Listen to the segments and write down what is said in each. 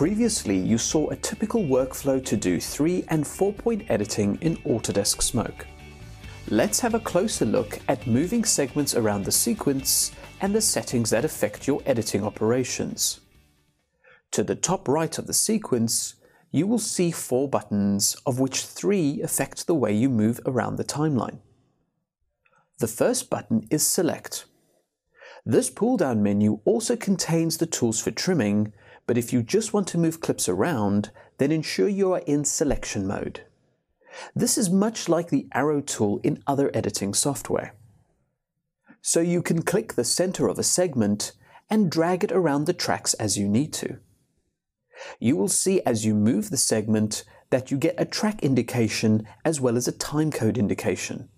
Previously, you saw a typical workflow to do 3 and 4 point editing in Autodesk Smoke. Let's have a closer look at moving segments around the sequence and the settings that affect your editing operations. To the top right of the sequence, you will see four buttons, of which three affect the way you move around the timeline. The first button is Select. This pull-down menu also contains the tools for trimming, but if you just want to move clips around, then ensure you are in selection mode. This is much like the arrow tool in other editing software. So you can click the center of a segment and drag it around the tracks as you need to. You will see as you move the segment that you get a track indication as well as a timecode indication.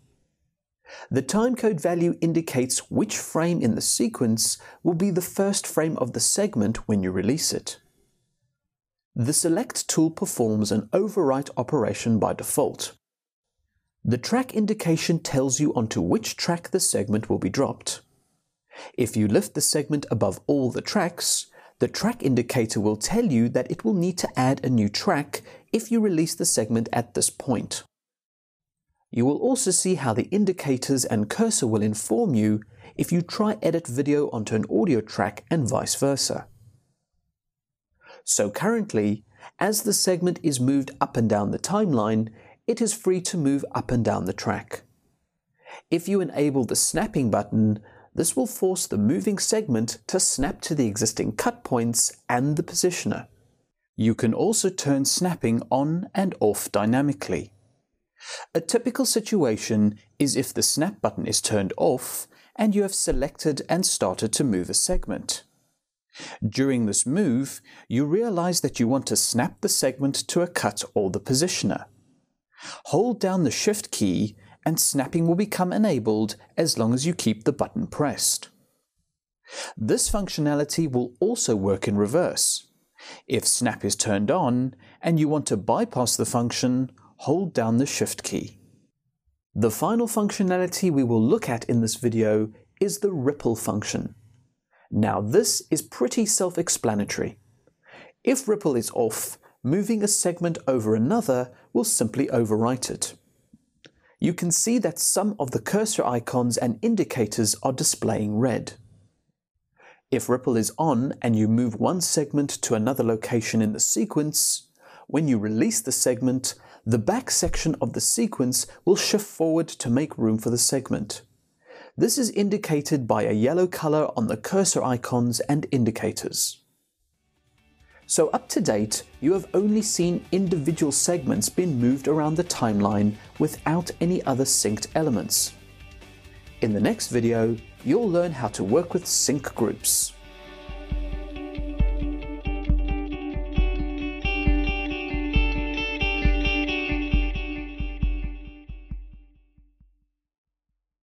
The timecode value indicates which frame in the sequence will be the first frame of the segment when you release it. The Select tool performs an overwrite operation by default. The track indication tells you onto which track the segment will be dropped. If you lift the segment above all the tracks, the track indicator will tell you that it will need to add a new track if you release the segment at this point. You will also see how the indicators and cursor will inform you if you try edit video onto an audio track and vice versa. So currently, as the segment is moved up and down the timeline, it is free to move up and down the track. If you enable the snapping button, this will force the moving segment to snap to the existing cut points and the positioner. You can also turn snapping on and off dynamically. A typical situation is if the snap button is turned off and you have selected and started to move a segment. During this move, you realize that you want to snap the segment to a cut or the positioner. Hold down the Shift key and snapping will become enabled as long as you keep the button pressed. This functionality will also work in reverse. If snap is turned on and you want to bypass the function, hold down the Shift key. The final functionality we will look at in this video is the ripple function. Now this is pretty self-explanatory. If ripple is off, moving a segment over another will simply overwrite it. You can see that some of the cursor icons and indicators are displaying red. If ripple is on and you move one segment to another location in the sequence, when you release the segment, the back section of the sequence will shift forward to make room for the segment. This is indicated by a yellow color on the cursor icons and indicators. So up to date, you have only seen individual segments being moved around the timeline without any other synced elements. In the next video, you'll learn how to work with sync groups.